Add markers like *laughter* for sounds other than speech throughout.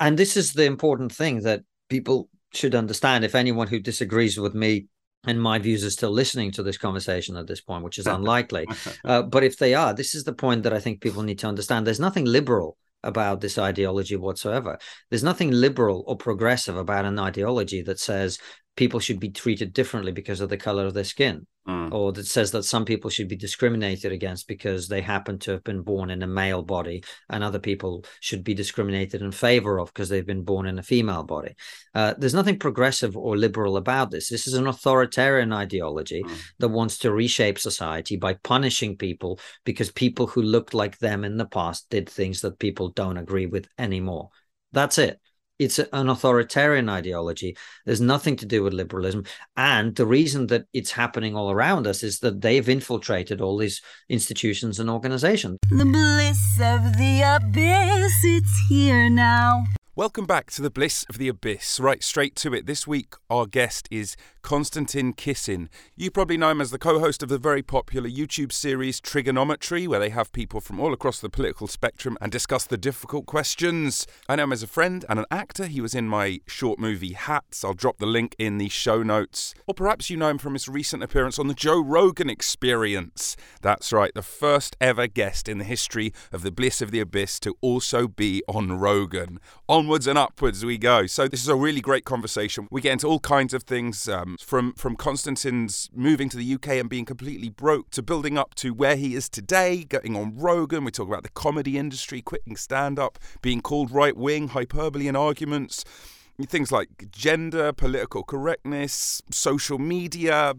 and this is the important thing that people should understand. If anyone who disagrees with me and my views are still listening to this conversation at this point, which is *laughs* unlikely, *laughs* uh, but if they are, this is the point that I think people need to understand. There's nothing liberal about this ideology whatsoever. There's nothing liberal or progressive about an ideology that says people should be treated differently because of the color of their skin, mm. or that says that some people should be discriminated against because they happen to have been born in a male body, and other people should be discriminated in favor of because they've been born in a female body. Uh, there's nothing progressive or liberal about this. This is an authoritarian ideology mm. that wants to reshape society by punishing people because people who looked like them in the past did things that people don't agree with anymore. That's it it's an authoritarian ideology. There's nothing to do with liberalism. And the reason that it's happening all around us is that they've infiltrated all these institutions and organizations. The bliss of the abyss, it's here now. Welcome back to the Bliss of the Abyss. Right, straight to it. This week, our guest is Konstantin Kisin. You probably know him as the co host of the very popular YouTube series Triggernometry, where they have people from all across the political spectrum and discuss the difficult questions. I know him as a friend and an actor. He was in my short movie Hats. I'll drop the link in the show notes. Or perhaps you know him from his recent appearance on the Joe Rogan Experience. That's right, the first ever guest in the history of the Bliss of the Abyss to also be on Rogan. On onwards and upwards we go. So this is a really great conversation. We get into all kinds of things um, from from Konstantin's moving to the UK and being completely broke to building up to where he is today, getting on Rogan. We talk about the comedy industry, quitting stand up, being called right wing, hyperbole in arguments things like gender, political correctness, social media,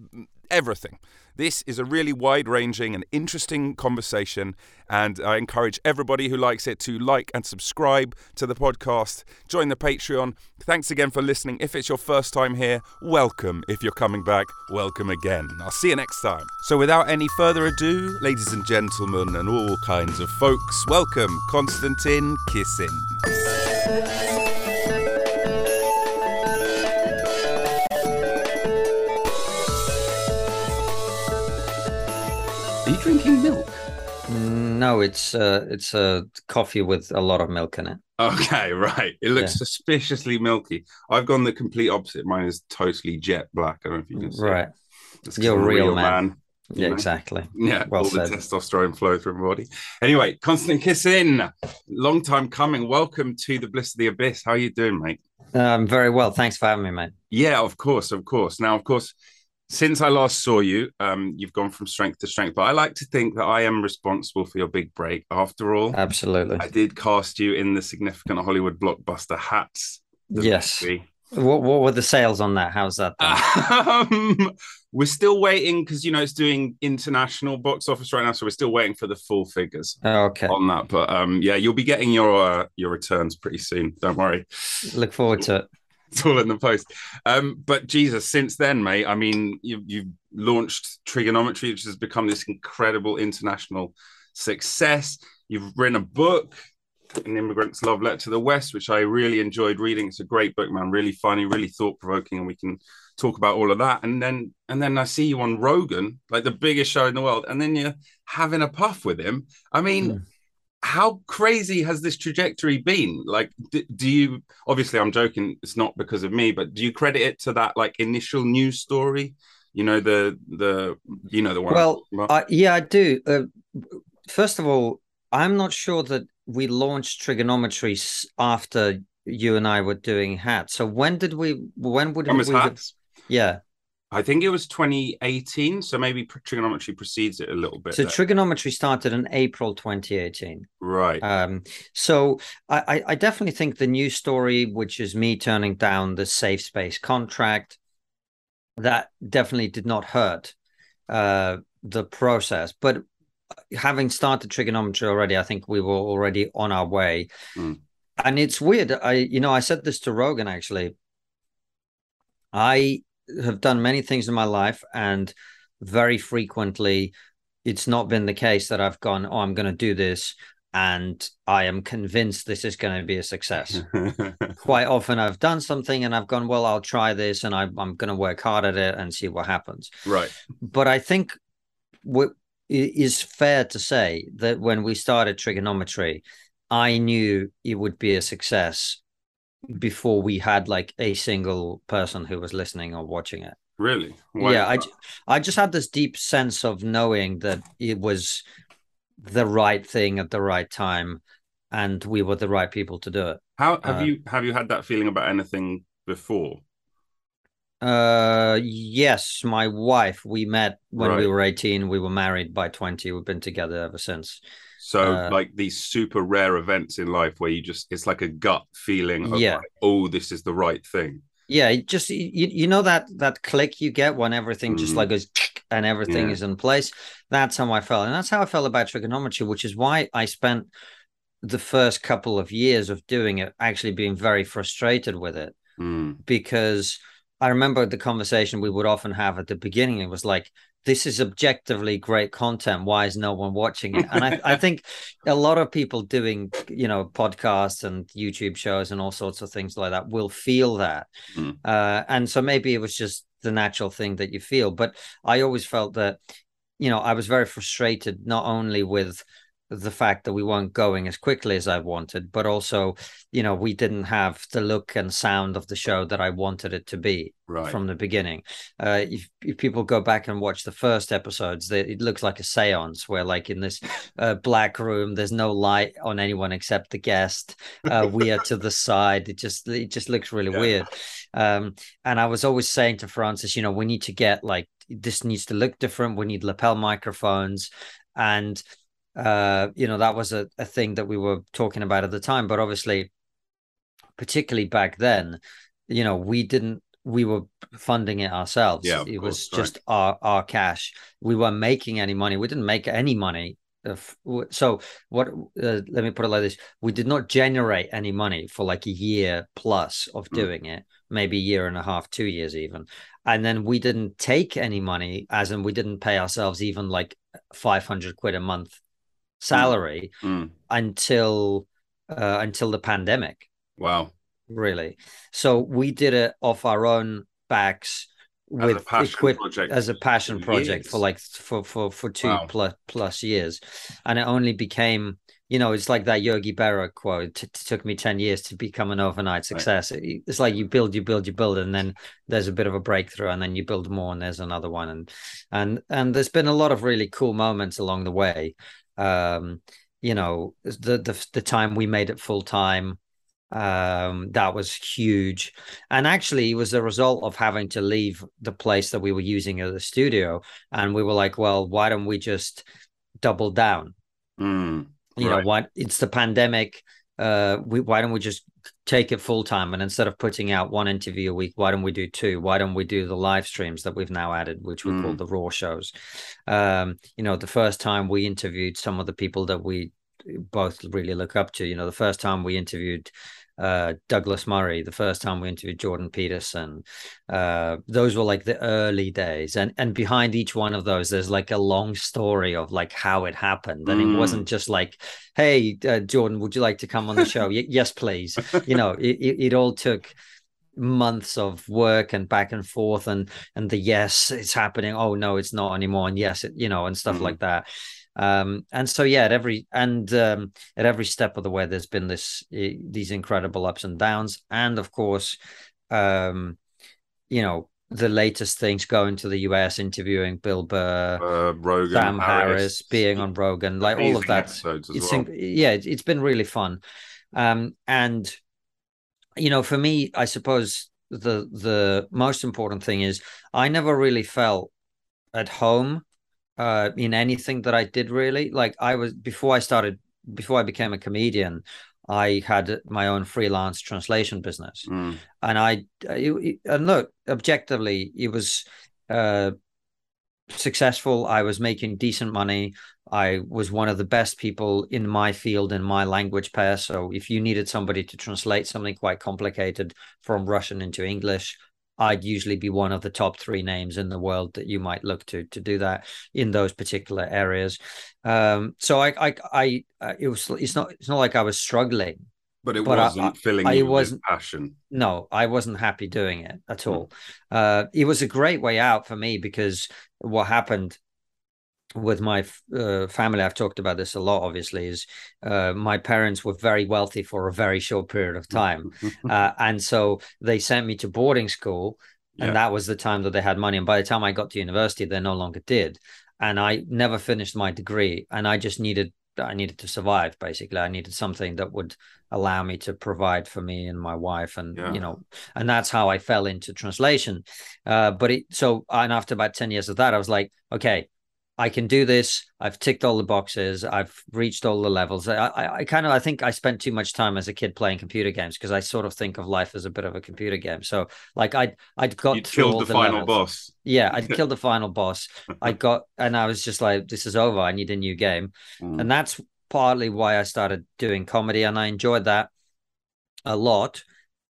everything. This is a really wide ranging and interesting conversation, and I encourage everybody who likes it to like and subscribe to the podcast, join the Patreon. Thanks again for listening. If it's your first time here, welcome. If you're coming back, welcome again. I'll see you next time. So, without any further ado, ladies and gentlemen, and all kinds of folks, welcome Konstantin Kisin. No, it's uh, it's a coffee with a lot of milk in it. Okay, right. It looks yeah. suspiciously milky. I've gone the complete opposite. Mine is totally jet black. I don't know if you can see. Right. It's You're a real, real man. man. Yeah, know? exactly. Yeah, well all said. the testosterone flow through my body. Anyway, Konstantin Kisin, long time coming. Welcome to the Bliss of the Abyss. How are you doing, mate? Um, very well. Thanks for having me, mate. Yeah, of course, of course. Now, of course, since I last saw you, um, you've gone from strength to strength. But I like to think that I am responsible for your big break. After all, absolutely, I did cast you in the significant Hollywood blockbuster Hats. Yes. What what were the sales on that? How's that? Um, we're still waiting because you know it's doing international box office right now, so we're still waiting for the full figures. Oh, okay. On that, but um, yeah, you'll be getting your uh, your returns pretty soon. Don't worry. Look forward to it *laughs* it's all in the post. Um, but Jesus, since then, mate, I mean, you, you've launched Triggernometry, which has become this incredible international success. You've written a book, An Immigrant's Love Letter to the West, which I really enjoyed reading. It's a great book, man. Really funny, really thought provoking, and we can talk about all of that. And then, and then I see you on Rogan, like the biggest show in the world, and then you're having a puff with him. I mean. How crazy has this trajectory been? Like do, do, you obviously i'm joking it's not because of me but do you credit it to that like initial news story? You know the the you know the one well I, yeah i do. Uh, first of all i'm not sure that we launched Triggernometry after you and i were doing hats. So when did we when would we hats? yeah I think it was 2018, so maybe Triggernometry precedes it a little bit. So there. Triggernometry started in April 2018. Right. Um, so I, I definitely think the news story, which is me turning down the safe space contract, that definitely did not hurt uh, the process. But having started Triggernometry already, I think we were already on our way. Mm. And it's weird. I, you know, I said this to Rogan actually. I have done many things in my life, and very frequently, it's not been the case that I've gone, "Oh, I'm going to do this," and I am convinced this is going to be a success. *laughs* Quite often, I've done something and I've gone, "Well, I'll try this, and I, am going to work hard at it and see what happens." Right. But I think what is fair to say that when we started Triggernometry, I knew it would be a success before we had like a single person who was listening or watching it. Really? Why yeah, I, I just had this deep sense of knowing that it was the right thing at the right time and we were the right people to do it. How have uh, you have you had that feeling about anything before? Uh yes, my wife, we met when right. we were 18, we were married by 20. We've been together ever since. So uh, like these super rare events in life where you just it's like a gut feeling of yeah. Like, oh, this is the right thing. Yeah, just you, you know that that click you get when everything mm. just like goes *laughs* and everything yeah. is in place. That's how I felt. And that's how I felt about Triggernometry, which is why I spent the first couple of years of doing it actually being very frustrated with it. Mm. Because I remember the conversation we would often have at the beginning. It was like, this is objectively great content. Why is no one watching it? And I, I *laughs* think a lot of people doing, you know, podcasts and YouTube shows and all sorts of things like that will feel that. Mm. Uh, and so maybe it was just the natural thing that you feel. But I always felt that, you know, I was very frustrated not only with the fact that we weren't going as quickly as I wanted, but also, you know, we didn't have the look and sound of the show that I wanted it to be right. from the beginning. Uh, if, if, people go back and watch the first episodes, they, it looks like a seance where, like, in this uh, black room, there's no light on anyone except the guest. Uh, we are to the *laughs* side. It just it just looks really yeah. weird. Um, and I was always saying to Francis, you know, we need to get like this needs to look different. We need lapel microphones and uh, you know, that was a, a thing that we were talking about at the time. But obviously, particularly back then, you know, we didn't we were funding it ourselves. Yeah, it was just our our cash. We weren't making any money. We didn't make any money. So what? Uh, let me put it like this: We did not generate any money for like a year plus of hmm. doing mm. it, maybe a year and a half, two years even, and then we didn't take any money, as in we didn't pay ourselves even like five hundred quid a month salary mm. until uh, until the pandemic. Wow. Really. So we did it off our own backs with equip as a passion project years. for like for for for two wow. plus plus years and it only became you know it's like that yogi berra quote it took me 10 years to become an overnight success right. it's like you build you build you build and then there's a bit of a breakthrough and then you build more and there's another one and and and there's been a lot of really cool moments along the way um, you know, the the the time we made it full time, um, that was huge. And actually, it was the result of having to leave the place that we were using as a studio, and we were like, well, why don't we just double down? Mm, you right. know, what? It's the pandemic. Uh, we, why don't we just take it full time and instead of putting out one interview a week why don't we do two why don't we do the live streams that we've now added which we mm. call the raw shows um you know the first time we interviewed some of the people that we both really look up to you know the first time we interviewed uh, Douglas Murray, the first time we interviewed Jordan Peterson. Uh, those were like the early days, and and behind each one of those, there's like a long story of like how it happened, and mm. it wasn't just like, "Hey, uh, Jordan, would you like to come on the show?" yes, please. You know, it, it, it all took months of work and back and forth and and the yes it's happening oh no it's not anymore and yes it, you know and stuff mm like that um, and so yeah, at every and um, at every step of the way, there's been this these incredible ups and downs, and of course, um, you know the latest things going to the US, interviewing Bill Burr, uh, Rogan, Sam Harris, Harris, being on Rogan, like all of that. It's well. yeah, it's been really fun, um, and you know, for me, I suppose the the most important thing is I never really felt at home uh, in anything that I did really. Like I was before I started, before I became a comedian, I had my own freelance translation business, mm. and I, it, and look, objectively, it was uh, successful. I was making decent money. I was one of the best people in my field in my language pair. So if you needed somebody to translate something quite complicated from Russian into English, I'd usually be one of the top three names in the world that you might look to to do that in those particular areas. Um, so I, I, I, uh, it was, it's not, it's not like I was struggling, but it but wasn't I, filling I, wasn't, passion. No, I wasn't happy doing it at all. Mm. Uh, it was a great way out for me because what happened with my uh, family i've talked about this a lot obviously is uh, my parents were very wealthy for a very short period of time. Uh, and so they sent me to boarding school and Yeah. that was the time that they had money. And by the time i got to university they no longer did. And i never finished my degree and i just needed i needed to survive basically. I needed something that would allow me to provide for me and my wife and Yeah. you know and that's how i fell into translation. Uh, but it so and after about 10 years of that i was like okay I can do this. I've ticked all the boxes. I've reached all the levels. I, I, I kind of, I think I spent too much time as a kid playing computer games because I sort of think of life as a bit of a computer game. So, like, I'd, I'd got You through all killed the final levels. boss. Yeah, I'd *laughs* killed the final boss. I got, and I was just like, this is over. I need a new game. Mm. And that's partly why I started doing comedy, and I enjoyed that a lot.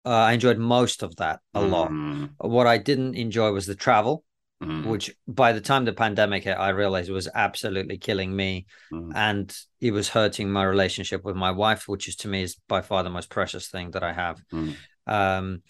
Uh, I enjoyed most of that a lot. Mm, What I didn't enjoy was the travel mm, which by the time the pandemic hit, I realized was absolutely killing me mm. and it was hurting my relationship with my wife, which is to me is by far the most precious thing that I have. Mm. Um,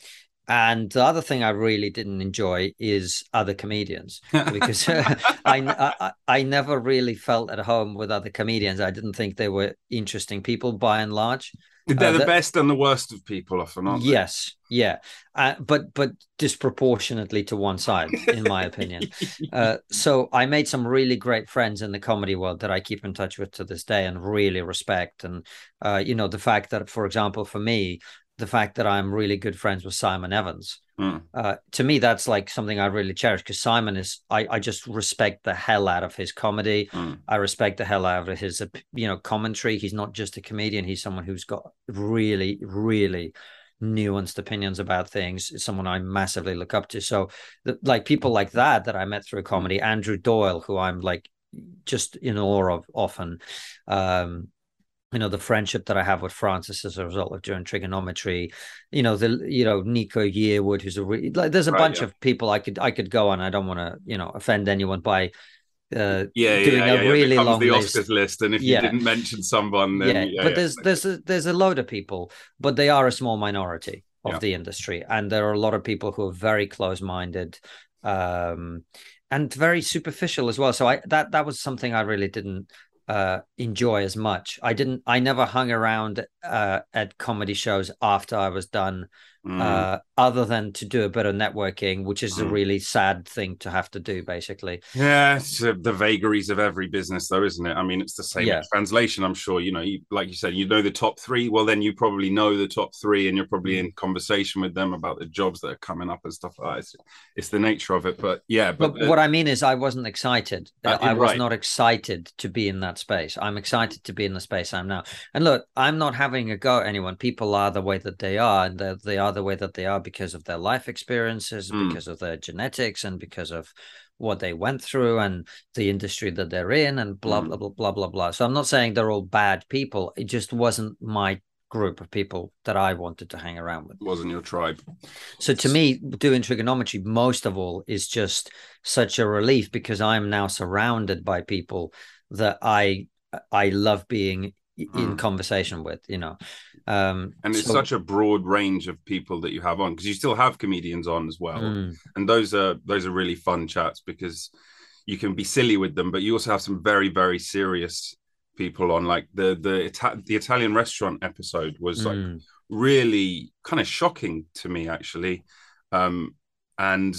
and the other thing I really didn't enjoy is other comedians because *laughs* I, I I never really felt at home with other comedians. I didn't think they were interesting people by and large. They're uh, the that- best and the worst of people often, aren't they? Yes, yeah, uh, but but disproportionately to one side, in my opinion. *laughs* Uh, so I made some really great friends in the comedy world that I keep in touch with to this day and really respect. And uh, you know, the fact that, for example, for me, the fact that I'm really good friends with Simon Evans, Mm. uh, to me, that's like something I really cherish because Simon is, I, I just respect the hell out of his comedy. Mm. I respect the hell out of his, you know, commentary. He's not just a comedian; he's someone who's got really, really nuanced opinions about things. It's someone I massively look up to. So, the, like people like that that I met through comedy, Andrew Doyle, who I'm like just in awe of often. Um, you know the friendship that I have with Francis as a result of doing Triggernometry, you know the you know Nico Yearwood, who's a re- like there's a Right, bunch yeah. of people I could I could go on. I don't want to you know offend anyone by uh, Yeah, yeah, doing yeah, a yeah. Really long the list. Oscars list, and if you didn't mention someone, then yeah, but there's there's a, there's a load of people, but they are a small minority of the industry, and there are a lot of people who are very close-minded, um, and very superficial as well. So I that that was something I really didn't uh enjoy as much. I didn't. I never hung around uh at comedy shows after I was done, Mm. uh, other than to do a bit of networking, which is a Mm. really sad thing to have to do, basically. Yeah, it's uh, the vagaries of every business, though, isn't it? I mean, it's the same Yeah. translation. I'm sure you know, you, like you said, you know the top three. Well, then you probably know the top three, and you're probably Mm. in conversation with them about the jobs that are coming up and stuff like that. It's, it's the nature of it, but yeah, but, But what I mean is, I wasn't excited. Uh, I was right. not excited to be in that space. I'm excited to be in the space I'm now. And look, I'm not having a go at anyone. People are the way that they are, and they are the way that they are because of their life experiences, Mm. because of their genetics, and because of what they went through and the industry that they're in, and blah Mm. blah blah blah blah blah. So I'm not saying they're all bad people. It just wasn't my group of people that I wanted to hang around with. it wasn't your tribe. So to me, doing Triggernometry most of all is just such a relief because I'm now surrounded by people that I I love being in Mm. conversation with. You know, um, And it's so- such a broad range of people that you have on because you still have comedians on as well. Mm, and those are those are really fun chats because you can be silly with them, but you also have some very very serious people on. Like the the Ita- the Italian restaurant episode was like mm, really kind of shocking to me actually, um, and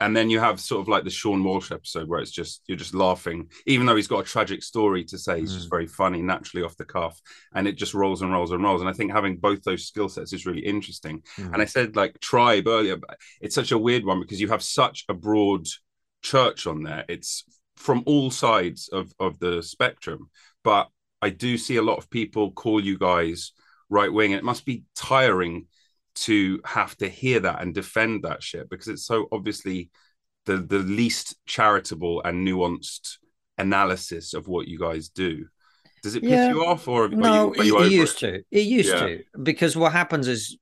and then you have sort of like the Seann Walsh episode where it's just you're just laughing, even though he's got a tragic story to say. He's just Mm. very funny, naturally off the cuff, and it just rolls and rolls and rolls. And I think having both those skill sets is really interesting. mm. And I said like tribe earlier, but it's such a weird one because you have such a broad church on there. It's from all sides of of the spectrum. But I do see a lot of people call you guys right wing. It must be tiring to have to hear that and defend that shit because it's so obviously the the least charitable and nuanced analysis of what you guys do. Does it piss Yeah. you off, or are No, you, are you it used it? to. It used Yeah. to because what happens is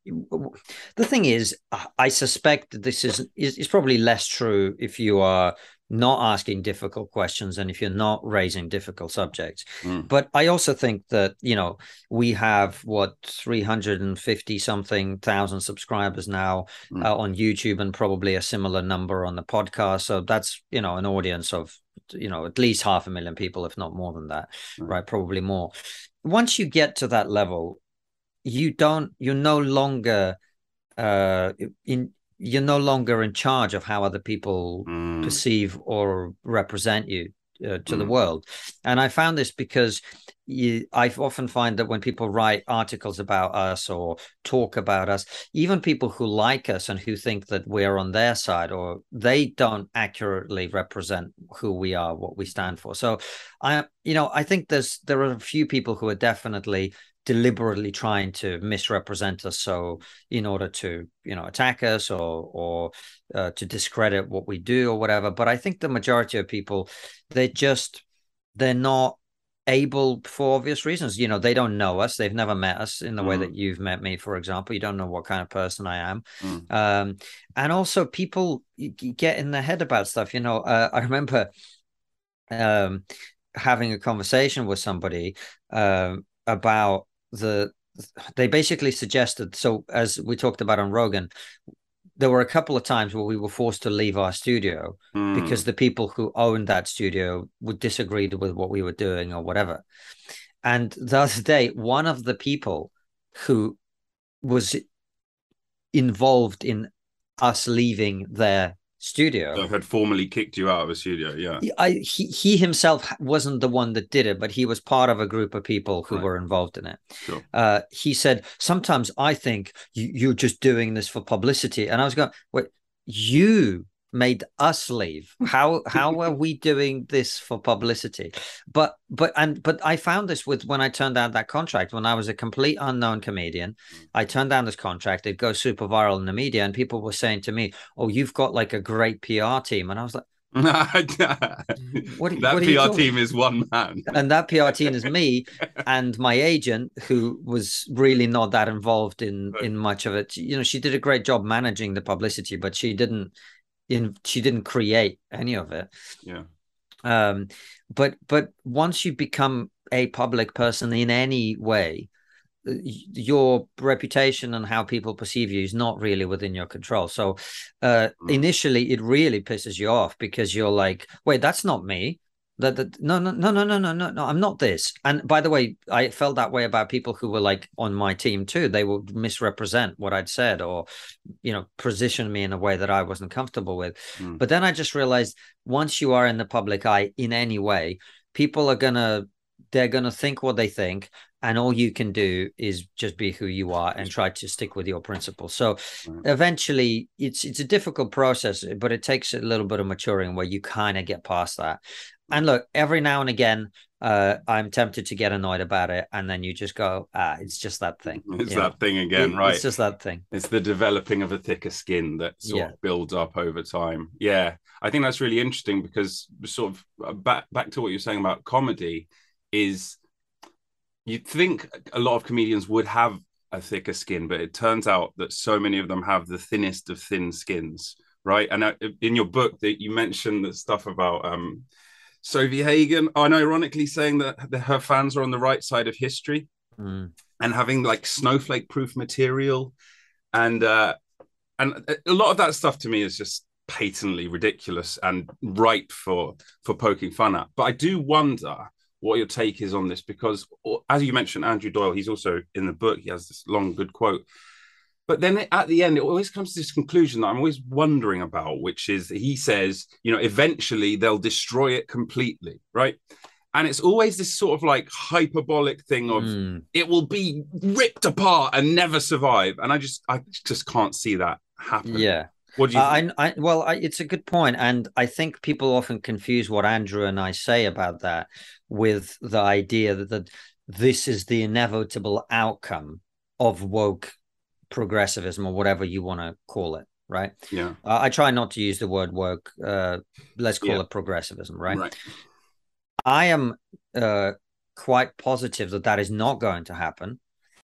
the thing is, I suspect that this is is, is probably less true if you are not asking difficult questions and if you're not raising difficult subjects. Mm. But I also think that, you know, we have what 350 something thousand subscribers now Mm. uh, on YouTube and probably a similar number on the podcast. So that's, you know, an audience of, you know, at least half a million people, if not more than that, Mm. right? Probably more. Once you get to that level, you don't, you're no longer, uh, in, you're no longer in charge of how other people Mm. perceive or represent you uh, to the Mm. world. And I found this because you, I often find that when people write articles about us or talk about us, even people who like us and who think that we're on their side or they don't accurately represent who we are, what we stand for. So I, you know, I think there's there are a few people who are definitely deliberately trying to misrepresent us. So in order to you know attack us or or uh, to discredit what we do or whatever. But i think the majority of people they just they're not able for obvious reasons. You know they don't know us. They've never met us in the way Mm. that you've met me for example. You don't know what kind of person i am. Mm. um and also people get in their head about stuff. You know uh, i remember um having a conversation with somebody um about the they basically suggested so as we talked about on rogan there were a couple of times where we were forced to leave our studio Mm. because the people who owned that studio would disagree with what we were doing or whatever. And the other day, one of the people who was involved in us leaving their studio, So had formally kicked you out of a studio. Yeah. I, he, he himself wasn't the one that did it, but he was part of a group of people who Right. were involved in it. Sure. Uh, he said, Sometimes I think you, you're just doing this for publicity. And I was going, Wait, you made us leave how how are we doing this for publicity but but and but i found this with when i turned down that contract when i was a complete unknown comedian i turned down this contract it goes super viral in the media and people were saying to me oh you've got like a great pr team and i was like *laughs* that What are- what PR team is one man. *laughs* and that PR team is me *laughs* and my agent, who was really not that involved in in much of it. You know, she did a great job managing the publicity, but she didn't in she didn't create any of it. Yeah. Um, but but once you become a public person in any way, your reputation and how people perceive you is not really within your control. So uh, Mm. initially, it really pisses you off because you're like, wait, that's not me. That, that no no no no no no no no I'm not this. And by the way, I felt that way about people who were like on my team too. They would misrepresent what I'd said or you know position me in a way that I wasn't comfortable with. Mm. But then I just realized once you are in the public eye in any way, people are gonna they're gonna think what they think, and all you can do is just be who you are and try to stick with your principles. So eventually, it's it's a difficult process, but it takes a little bit of maturing where you kind of get past that. And look, every now and again, uh, I'm tempted to get annoyed about it, and then you just go, ah, it's just that thing. *laughs* It's you know? that thing again, It- right? It's just that thing. it's the developing of a thicker skin that sort Yeah. of builds up over time. Yeah, I think that's really interesting because sort of uh, back back to what you're saying about comedy is you'd think a lot of comedians would have a thicker skin, but it turns out that so many of them have the thinnest of thin skins, right? And uh, in your book that you mentioned the stuff about um Sofie Hagen, and ironically saying that her fans are on the right side of history Mm. and having like snowflake proof material. And uh and a lot of that stuff to me is just patently ridiculous and ripe for for poking fun at. But i do wonder what your take is on this because as you mentioned andrew doyle he's also in the book. He has this long good quote but then at the end it always comes to this conclusion that i'm always wondering about which is he says you know eventually they'll destroy it completely right and it's always this sort of like hyperbolic thing of Mm. it will be ripped apart and never survive. And I just, I just can't see that happen. Yeah. What do you? I, think? I, well, I, it's a good point, and I think people often confuse what Andrew and I say about that with the idea that, that this is the inevitable outcome of woke progressivism or whatever you want to call it, right? yeah. Uh, I try not to use the word woke Uh, let's call Yeah. it progressivism, right? Right. I am uh, quite positive that that is not going to happen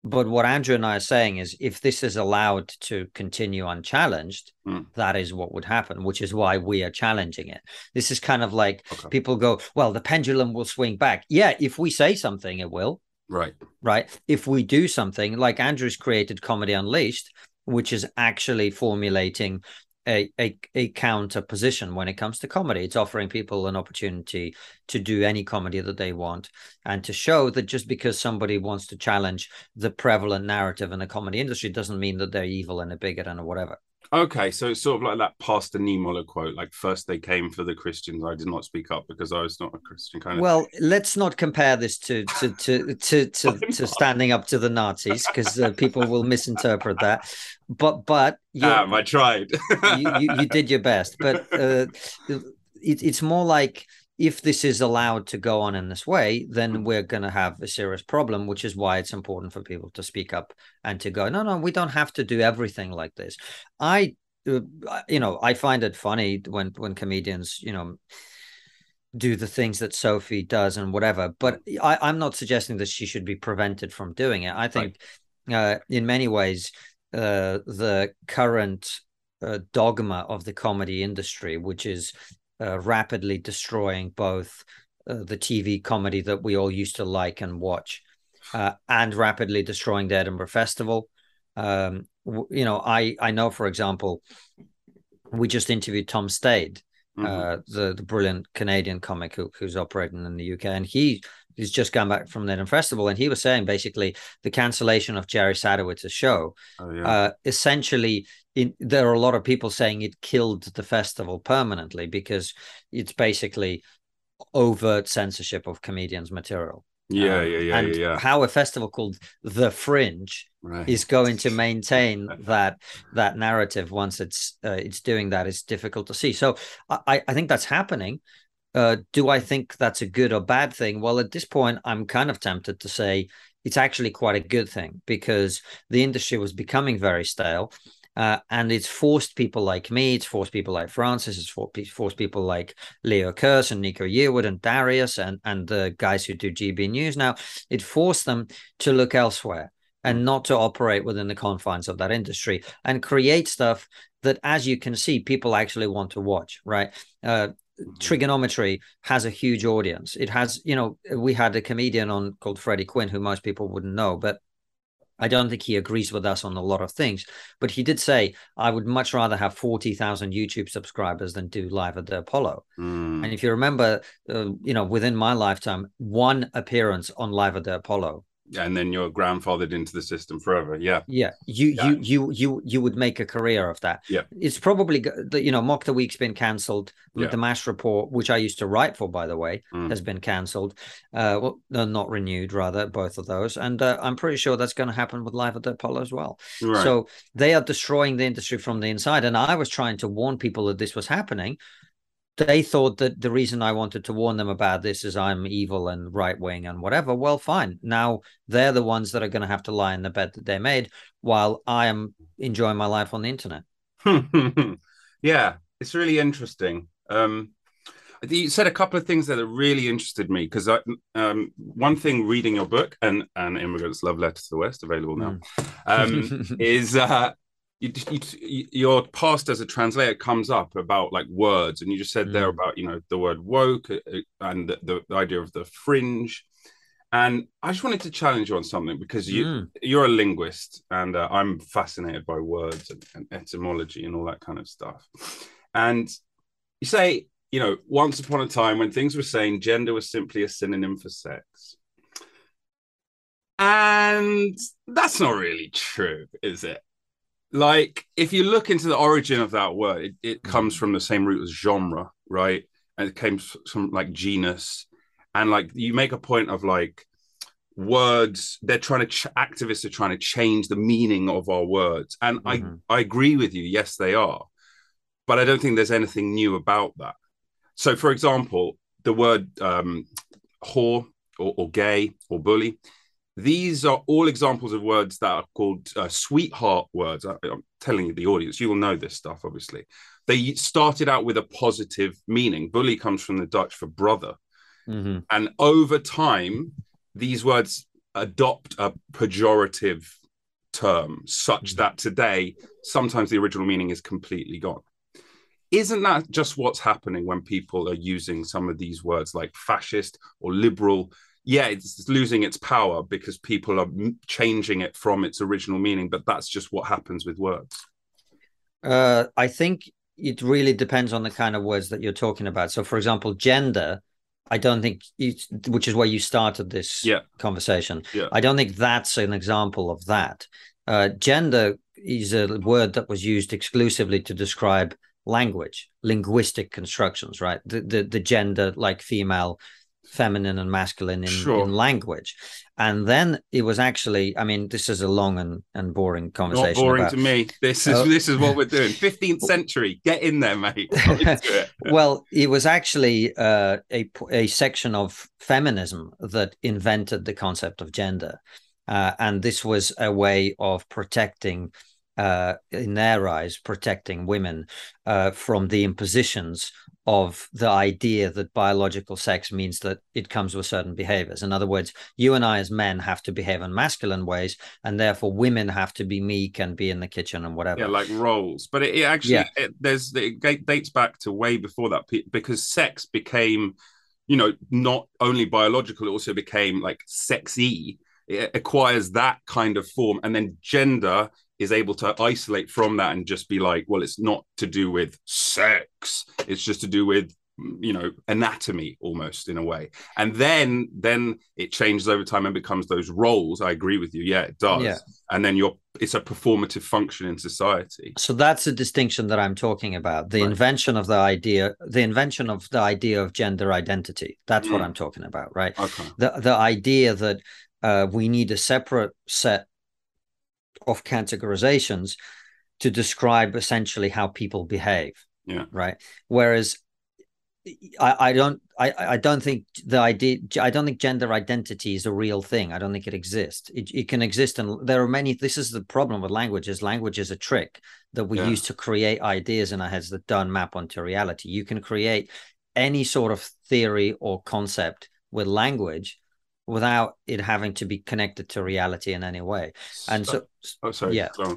But what Andrew and I are saying is if this is allowed to continue unchallenged, Mm. that is what would happen, which is why we are challenging it. This is kind of like Okay. people go, well, the pendulum will swing back. Yeah, if we say something, it will, Right. right? If we do something like Andrew's created Comedy Unleashed, which is actually formulating a, a, a counter position when it comes to comedy. It's offering people an opportunity to do any comedy that they want and to show that just because somebody wants to challenge the prevalent narrative in the comedy industry doesn't mean that they're evil and a bigot and whatever. Okay, so it's sort of like that Pastor Niemöller quote, like first they came for the Christians, I did not speak up because I was not a Christian kind of Well, let's not compare this to to to to *laughs* to, to standing up to the Nazis because uh, people will misinterpret that. But but you're- Damn, I tried. you, you, you did your best, but uh, *laughs* it, it's more like if this is allowed to go on in this way, then we're going to have a serious problem, which is why it's important for people to speak up and to go, no, no, we don't have to do everything like this. I, uh, you know, I find it funny when when comedians, you know, do the things that Sophie does and whatever. But I, I'm not suggesting that she should be prevented from doing it. I think, uh, in many ways, uh, the current uh, dogma of the comedy industry, which is uh, rapidly destroying both uh, the TV comedy that we all used to like and watch, uh, and rapidly destroying the Edinburgh Festival. Um, w- you know, I I know, for example, we just interviewed Tom Stade, Mhm. uh, the the brilliant Canadian comic who, who's operating in the UK, and he he's just come back from the Edinburgh Festival, and he was saying basically the cancellation of Jerry Sadowitz's show oh, yeah. uh, essentially in, there are a lot of people saying it killed the festival permanently because it's basically overt censorship of comedians material yeah, Um, yeah, yeah, and yeah, yeah. how a festival called the fringe Right. is going to maintain that that narrative once it's uh, it's doing that is difficult to see so i i think that's happening uh, do I think that's a good or bad thing? Well, at this point, I'm kind of tempted to say it's actually quite a good thing because the industry was becoming very stale. Uh, and it's forced people like me, it's forced people like Francis, it's for- forced people like Leo Kearse and Nico Yearwood and Darius and, and the guys who do GB News now. It forced them to look elsewhere and not to operate within the confines of that industry and create stuff that, as you can see, people actually want to watch, right? Uh, Triggernometry has a huge audience. It has, you know, we had a comedian on called Freddie Quinn, who most people wouldn't know, but I don't think he agrees with us on a lot of things. But he did say, I would much rather have 40,000 YouTube subscribers than do live at the Apollo. Mm. And if you remember, uh, you know, within my lifetime, one appearance on live at the Apollo and then you're grandfathered into the system forever. Yeah. yeah you Yeah. you you you you would make a career of that Yeah. it's probably the you know mock the week's been cancelled Yeah. the mash report which i used to write for by the way Mm. has been cancelled uh well not renewed rather both of those and uh, i'm pretty sure that's going to happen with live at the apollo as well Right. so they are destroying the industry from the inside and i was trying to warn people that this was happening they thought that the reason I wanted to warn them about this is I'm evil and right wing and whatever. Well, fine. Now they're the ones that are going to have to lie in the bed that they made while I am enjoying my life on the internet. *laughs* yeah, it's really interesting. Um, you said a couple of things that really interested me because um, one thing reading your book and and immigrants love letters to the west available now um, *laughs* is uh, you, you, your past as a translator comes up about like words and you just said there Mm. about you know the word woke uh, and the, the idea of the fringe and i just wanted to challenge you on something because you Mm. you're a linguist and uh, i'm fascinated by words and, and etymology and all that kind of stuff and you say you know once upon a time when things were saying gender was simply a synonym for sex and that's not really true is it like if you look into the origin of that word it, it comes from the same root as genre right? And it came from like genus. And like you make a point of like words they're trying to ch- activists are trying to change the meaning of our words. And Mhm. i i agree with you. Yes they are. But i don't think there's anything new about that. So for example the word um whore or, or gay or bully these are all examples of words that are called uh, sweetheart words. I, am telling you, the audience, you will know this stuff, obviously. They started out with a positive meaning. Bully comes from the Dutch for brother. Mhm. And over time, these words adopt a pejorative term such Mm. that today sometimes the original meaning is completely gone. Isn't that just what's happening when people are using some of these words like fascist or liberal? Yeah, it's losing its power because people are m- changing it from its original meaning, but that's just what happens with words. Uh, I think it really depends on the kind of words that you're talking about. So, for example, gender, I don't think, it's, which is where you started this Yeah. conversation. Yeah. I don't think that's an example of that. Uh, gender is a word that was used exclusively to describe language, linguistic constructions, right? The the, the gender, like female, feminine, and masculine in, Sure. in language. And then it was actually, I mean, this is a long and, and boring Not conversation. boring about, to me. This is Oh. this is what we're doing. *laughs* 15th century. Get in there, mate. *laughs* It. well, it was actually uh, a a section of feminism that invented the concept of gender, uh, and this was a way of protecting, uh, in their eyes, protecting women uh, from the impositions of the idea that biological sex means that it comes with certain behaviors. In other words, you and I as men have to behave in masculine ways, and therefore women have to be meek and be in the kitchen and whatever. Yeah, like roles. But it, it actually Yeah. it, there's it dates back to way before that because sex became, you know, not only biological, it also became like sexy. It acquires that kind of form, and then gender is able to isolate from that and just be like, well, it's not to do with sex. It's just to do with you know anatomy almost in a way and then then it changes over time and becomes those roles i agree with you yeah it does Yeah. and then you're it's a performative function in society So that's the distinction that I'm talking about. The Right. invention of the idea, the invention of the idea of gender identity. That's what Mm. I'm talking about, right? okay The the idea that uh, we need a separate set of categorizations to describe essentially how people behave. Yeah. Right. Whereas I, I don't I, I don't think the idea I don't think gender identity is a real thing. I don't think it exists. It, it can exist and there are many this is the problem with language is language is a trick that we Yeah. use to create ideas in our heads that don't map onto reality. You can create any sort of theory or concept with language without it having to be connected to reality in any way. And so oh sorry yeah. Go.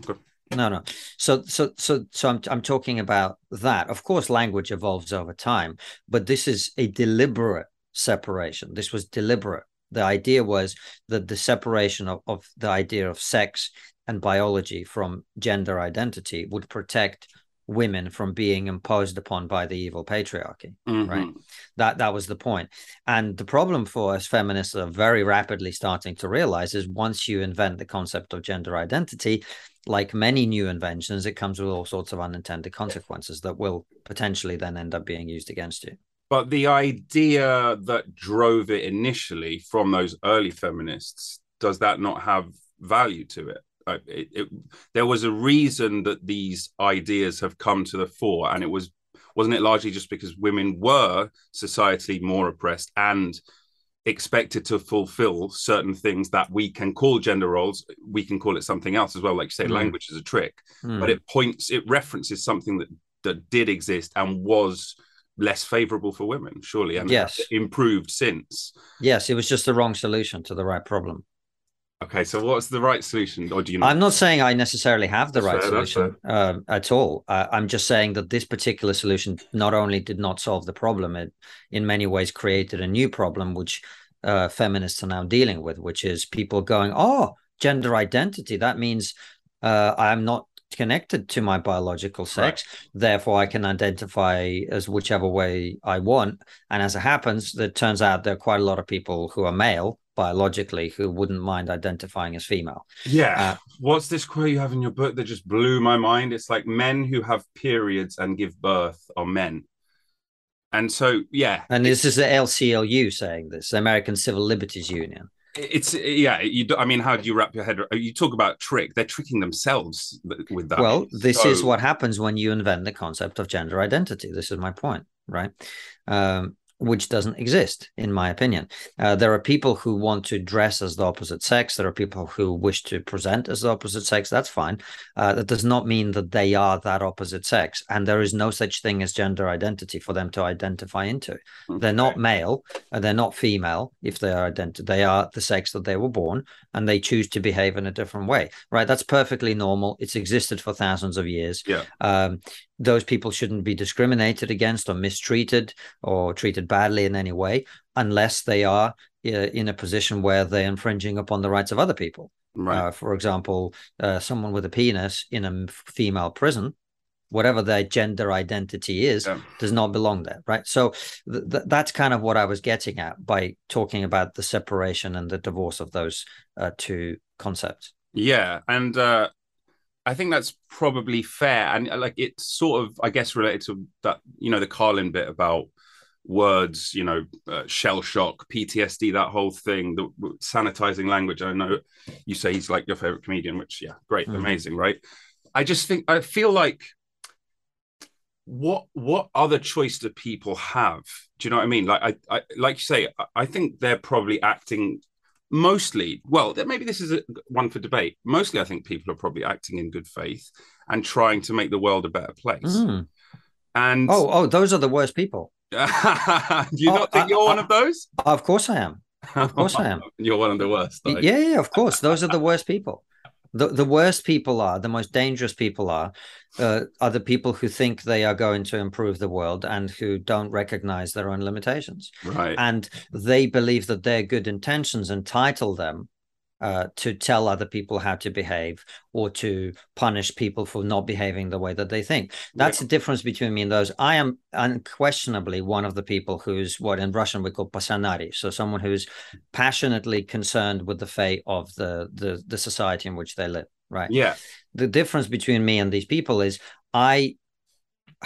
no, no. So, so, so, so I'm I'm talking about that. Of course, language evolves over time, but this is a deliberate separation. This was deliberate. The idea was that the separation of, of the idea of sex and biology from gender identity would protect women from being imposed upon by the evil patriarchy Right. Mhm. that that was the point and the problem for us feminists are very rapidly starting to realize is once you invent the concept of gender identity like many new inventions it comes with all sorts of unintended consequences that will potentially then end up being used against you but the idea that drove it initially from those early feminists does that not have value to it it, it there was a reason that these ideas have come to the fore and it was wasn't it largely just because women were societally more oppressed and expected to fulfill certain things that we can call gender roles we can call it something else as well like you say Mm. language is a trick Hmm. but it points it references something that that did exist and was less favorable for women surely and Yes. improved since yes it was just the wrong solution to the right problem okay so what's the right solution or do you know I'm not saying I necessarily have the That's right fair, solution um, at all. Uh, I'm just saying that this particular solution not only did not solve the problem, it in many ways created a new problem, which uh, feminists are now dealing with, which is people going, "Oh, gender identity. That means uh, I'm not connected to my biological sex, therefore I can identify as whichever way I want." And as it happens, it turns out there are quite a lot of people who are male biologically who wouldn't mind identifying as female. yeah Uh, what's this quote you have in your book that just blew my mind it's like men who have periods and give birth are men and so yeah And this is the ACLU saying this, the American Civil Liberties Union. it's yeah you i mean how do you wrap your head you talk about trick they're tricking themselves with that Well, this is what happens when you invent the concept of gender identity. This is my point, right? Um, which doesn't exist, in my opinion. Uh, there are people who want to dress as the opposite sex. There are people who wish to present as the opposite sex. That's fine. Uh, that does not mean that they are that opposite sex. And there is no such thing as gender identity for them to identify into. Okay. They're not male and they're not female if they are identi- They are the sex that they were born and they choose to behave in a different way, right? That's perfectly normal. It's existed for thousands of years. Yeah. Um, those people shouldn't be discriminated against or mistreated or treated badly in any way unless they are uh, in a position where they're infringing upon the rights of other people. Right. Uh, for example, uh, someone with a penis in a female prison, whatever their gender identity is, yeah. does not belong there. Right. So th- th- that's kind of what I was getting at by talking about the separation and the divorce of those uh, two concepts. Yeah. And uh, I think that's probably fair, and uh, like it's sort of, I guess, related to that, you know, the Carlin bit about words, you know, uh, shell shock, PTSD, that whole thing, the sanitizing language. I know you say he's like your favorite comedian, which yeah, great, mm. amazing, right? I just think I feel like what what other choice do people have? Do you know what I mean? Like I, I like you say, I think they're probably acting mostly, well, maybe this is a, one for debate. Mostly, I think people are probably acting in good faith and trying to make the world a better place. Mm. And oh, oh, those are the worst people. *laughs* Do you oh, not think I, you're I, one of those? Of course, I am. Of course, I am. *laughs* you're one of the worst. Yeah, yeah, of course. Those are the worst people the, the worst people are the most dangerous people are uh, are the people who think they are going to improve the world and who don't recognize their own limitations. Right. And they believe that their good intentions entitle them uh, to tell other people how to behave or to punish people for not behaving the way that they think. That's yeah. the difference between me and those. I am unquestionably one of the people who's what in Russian we call pasanari, so someone who's passionately concerned with the fate of the, the the society in which they live. Right. Yeah. The difference between me and these people is I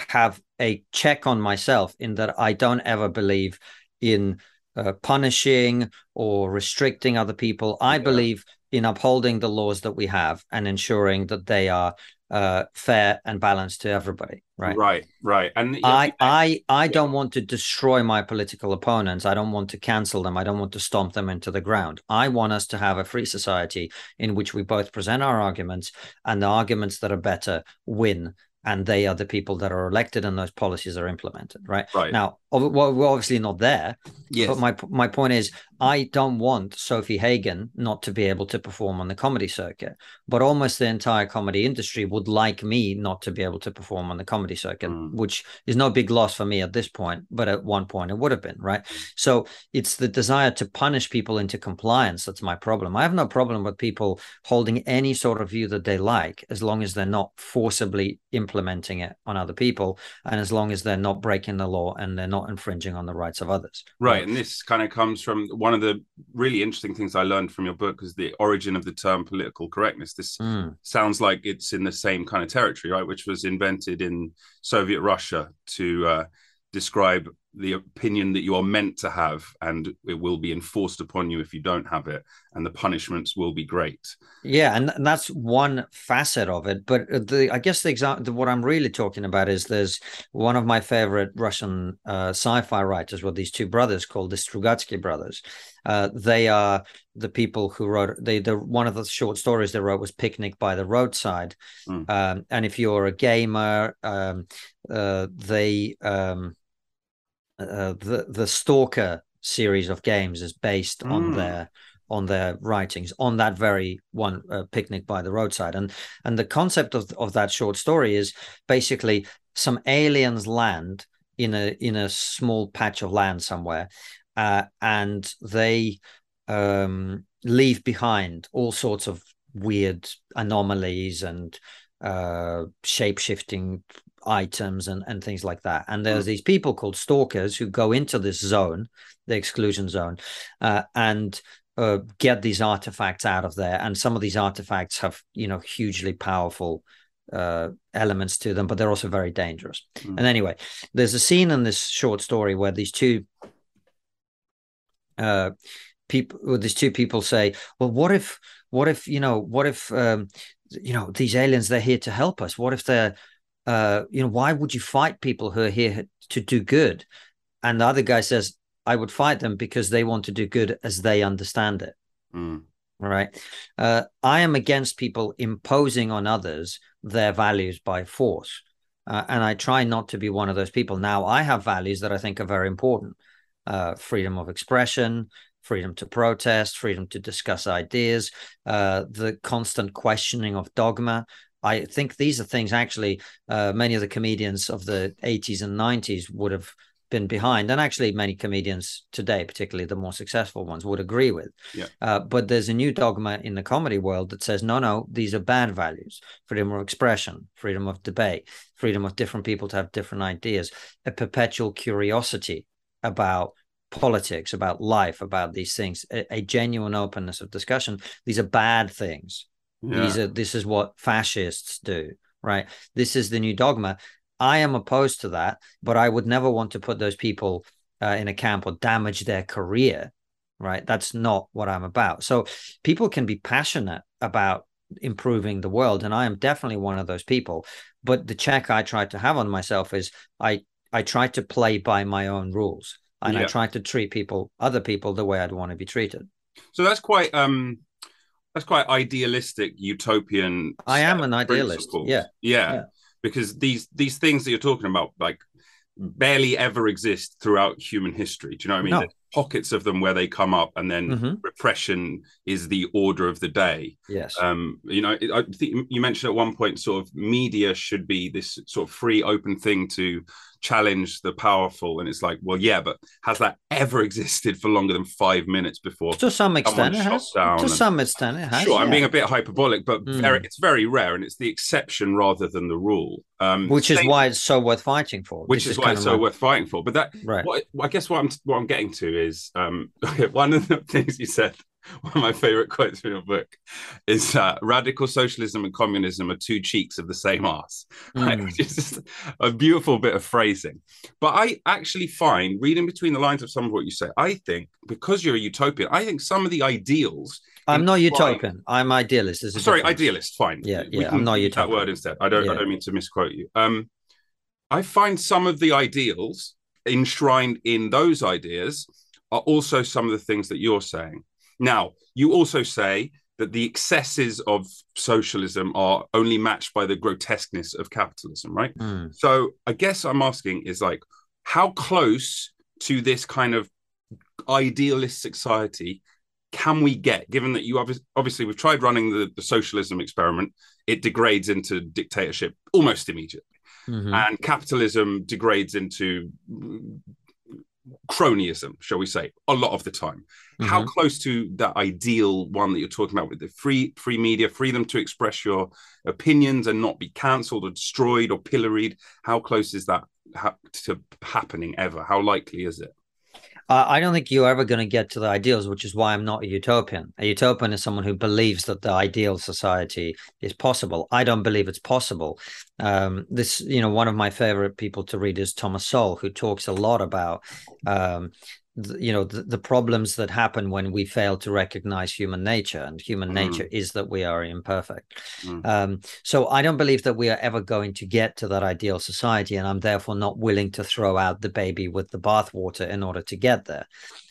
have a check on myself in that I don't ever believe in uh, punishing or restricting other people. I yeah. believe in upholding the laws that we have and ensuring that they are uh, fair and balanced to everybody. Right. Right. Right. And I, I, I don't want to destroy my political opponents. I don't want to cancel them. I don't want to stomp them into the ground. I want us to have a free society in which we both present our arguments and the arguments that are better win and they are the people that are elected and those policies are implemented right right now we're obviously not there yes. but my my point is i don't want Sofie Hagen not to be able to perform on the comedy circuit but almost the entire comedy industry would like me not to be able to perform on the comedy circuit mm. which is no big loss for me at this point but at one point it would have been right so it's the desire to punish people into compliance that's my problem i have no problem with people holding any sort of view that they like as long as they're not forcibly implementing it on other people and as long as they're not breaking the law and they're not not infringing on the rights of others. Right. And this kind of comes from one of the really interesting things I learned from your book is the origin of the term political correctness. This mm. sounds like it's in the same kind of territory, right? Which was invented in Soviet Russia to uh, describe the opinion that you are meant to have and it will be enforced upon you if you don't have it and the punishments will be great. Yeah and, and that's one facet of it but the i guess the example what i'm really talking about is there's one of my favorite russian uh, sci-fi writers were these two brothers called the strugatsky brothers. Uh, they are the people who wrote they the one of the short stories they wrote was picnic by the roadside. Mm. um, and if you're a gamer um, uh, they um, uh, the the Stalker series of games is based mm. on their on their writings on that very one uh, picnic by the roadside and and the concept of of that short story is basically some aliens land in a in a small patch of land somewhere uh, and they um, leave behind all sorts of weird anomalies and uh, shape shifting items and, and things like that. And there's mm. these people called stalkers who go into this zone, the exclusion zone, uh, and uh, get these artifacts out of there. And some of these artifacts have, you know, hugely powerful uh, elements to them, but they're also very dangerous. Mm. And anyway, there's a scene in this short story where these two uh, people, these two people say, "Well, what if, what if, you know, what if, um, you know, these aliens they're here to help us? What if they're uh, you know, why would you fight people who are here to do good? and the other guy says, I would fight them because they want to do good as they understand it. Mm. Right. Uh, I am against people imposing on others their values by force. Uh, and I try not to be one of those people. Now, I have values that I think are very important uh, freedom of expression, freedom to protest, freedom to discuss ideas, uh, the constant questioning of dogma. I think these are things actually uh, many of the comedians of the 80s and 90s would have been behind, and actually many comedians today, particularly the more successful ones, would agree with. Yeah. Uh, but there's a new dogma in the comedy world that says, no, no, these are bad values: freedom of expression, freedom of debate, freedom of different people to have different ideas, a perpetual curiosity about politics, about life, about these things, a, a genuine openness of discussion. These are bad things. Yeah. These are this is what fascists do, right? This is the new dogma. I am opposed to that, but I would never want to put those people uh, in a camp or damage their career, right? That's not what I'm about. So people can be passionate about improving the world, and I am definitely one of those people. But the check I try to have on myself is I I try to play by my own rules, and I try to treat people, other people, the way I'd want to be treated. So that's quite um that's quite idealistic utopian. I am an idealist, yeah. yeah. Yeah. Because these these things that you're talking about, like barely ever exist throughout human history. Do you know what I mean? No. Pockets of them where they come up and then Mhm. repression is the order of the day. Yes. Um, you know, I think you mentioned at one point sort of media should be this sort of free, open thing to challenge the powerful. And it's like, well, yeah, but has that ever existed for longer than five minutes before? to some extent, it has. To and- some extent, it has. Sure, I'm being a bit hyperbolic, but Mm. very, it's very rare, and it's the exception rather than the rule. Um, which is same- why it's so worth fighting for. which This is why it's so my- worth fighting for. But that, right. what, I guess, what I'm what I'm getting to is um, *laughs* one of the things you said. *laughs* One of my favorite quotes from your book is that radical socialism and communism are two cheeks of the same ass, *laughs* right? Mm. which is just a beautiful bit of phrasing. But I actually find, reading between the lines of some of what you say, I think because you're a utopian, I think some of the ideals I'm not utopian. I'm idealist. Sorry, difference. idealist. Fine. Yeah, yeah, I'm not use that utopian. word instead. I don't. I don't mean to misquote you. Um, I find some of the ideals enshrined in those ideas are also some of the things that you're saying. Now, you also say that the excesses of socialism are only matched by the grotesqueness of capitalism, right? Mm. So I guess I'm asking is like, how close to this kind of idealist society can we get, given that you obvi- obviously we've tried running the, the socialism experiment, it degrades into dictatorship almost immediately, Mhm. and capitalism degrades into cronyism, shall we say, a lot of the time. How Mhm. close to that ideal one that you're talking about with the free free media, freedom to express your opinions and not be cancelled or destroyed or pilloried? How close is that ha- to happening ever? How likely is it? I I don't think you're ever going to get to the ideals, which is why I'm not a utopian. A utopian is someone who believes that the ideal society is possible. I don't believe it's possible. Um, this, you know, one of my favorite people to read is Thomas Sowell, who talks a lot about, um, you know, the, the problems that happen when we fail to recognize human nature, and human Mm. nature is that we are imperfect. Mm. Um, so I don't believe that we are ever going to get to that ideal society, and I'm therefore not willing to throw out the baby with the bathwater in order to get there.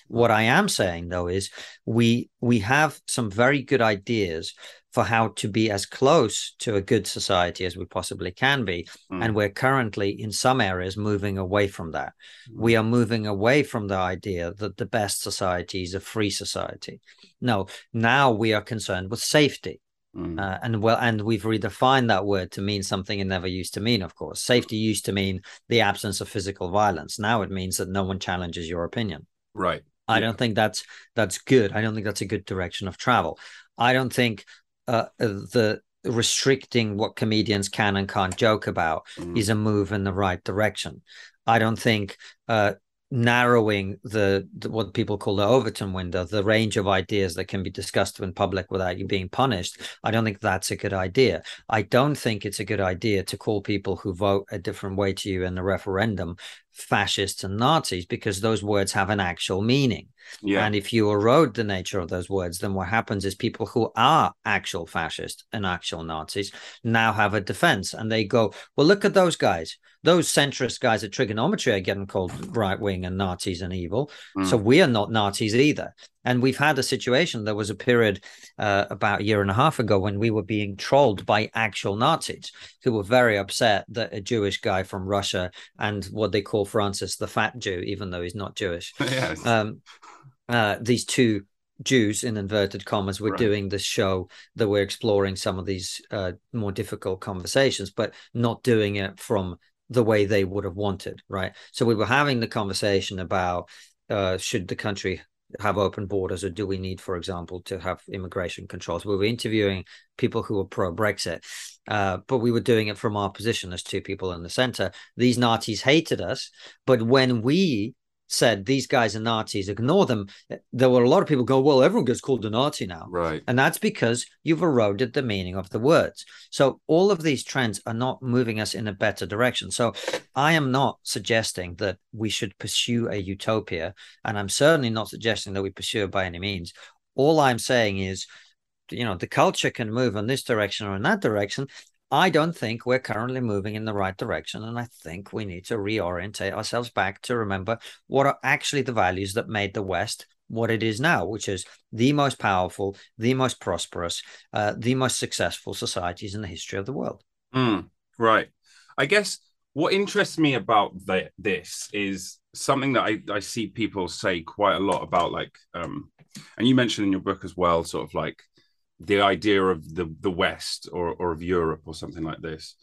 What I am saying though is we we have some very good ideas for how to be as close to a good society as we possibly can be, Mm. and we're currently in some areas moving away from that. We are moving away from the idea that the best society is a free society. No, now we are concerned with safety. Mm. Uh, and well, and we've redefined that word to mean something it never used to mean. Of course, safety used to mean the absence of physical violence. Now it means that no one challenges your opinion. right. I Yeah. don't think that's that's good. I don't think that's a good direction of travel. I don't think uh, the restricting what comedians can and can't joke about Mm. is a move in the right direction. I don't think uh, narrowing the, the what people call the Overton window, the range of ideas that can be discussed in public without you being punished. I don't think that's a good idea. I don't think it's a good idea to call people who vote a different way to you in the referendum fascists and Nazis because those words have an actual meaning. Yeah. And if you erode the nature of those words, then what happens is people who are actual fascists and actual Nazis now have a defense and they go, well, look at those guys. Those centrist guys at Triggernometry are getting called right wing and Nazis and evil. Mm. So we are not Nazis either. And we've had a situation. There was a period uh, about a year and a half ago when we were being trolled by actual Nazis who were very upset that a Jewish guy from Russia and what they call Francis the Fat Jew, even though he's not Jewish, *laughs* yes. um, uh, these two Jews in inverted commas were Right. doing this show that we're exploring some of these uh, more difficult conversations, but not doing it from the way they would have wanted, right? So we were having the conversation about uh, should the country have open borders or do we need, for example, to have immigration controls? We were interviewing people who were pro Brexit, uh, but we were doing it from our position as two people in the center. These Nazis hated us, but when we said these guys are Nazis, ignore them, there were a lot of people go, well, everyone gets called a Nazi now. right. And that's because you've eroded the meaning of the words. So all of these trends are not moving us in a better direction. So I am not suggesting that we should pursue a utopia. And I'm certainly not suggesting that we pursue it by any means. All I'm saying is, you know, the culture can move in this direction or in that direction. I don't think we're currently moving in the right direction. And I think we need to reorientate ourselves back to remember what are actually the values that made the West what it is now, which is the most powerful, the most prosperous, uh, the most successful societies in the history of the world. Mm, right. I guess what interests me about the, this is something that I, I see people say quite a lot about, like, um, and you mentioned in your book as well, sort of like the idea of the the West or or of Europe or something like this.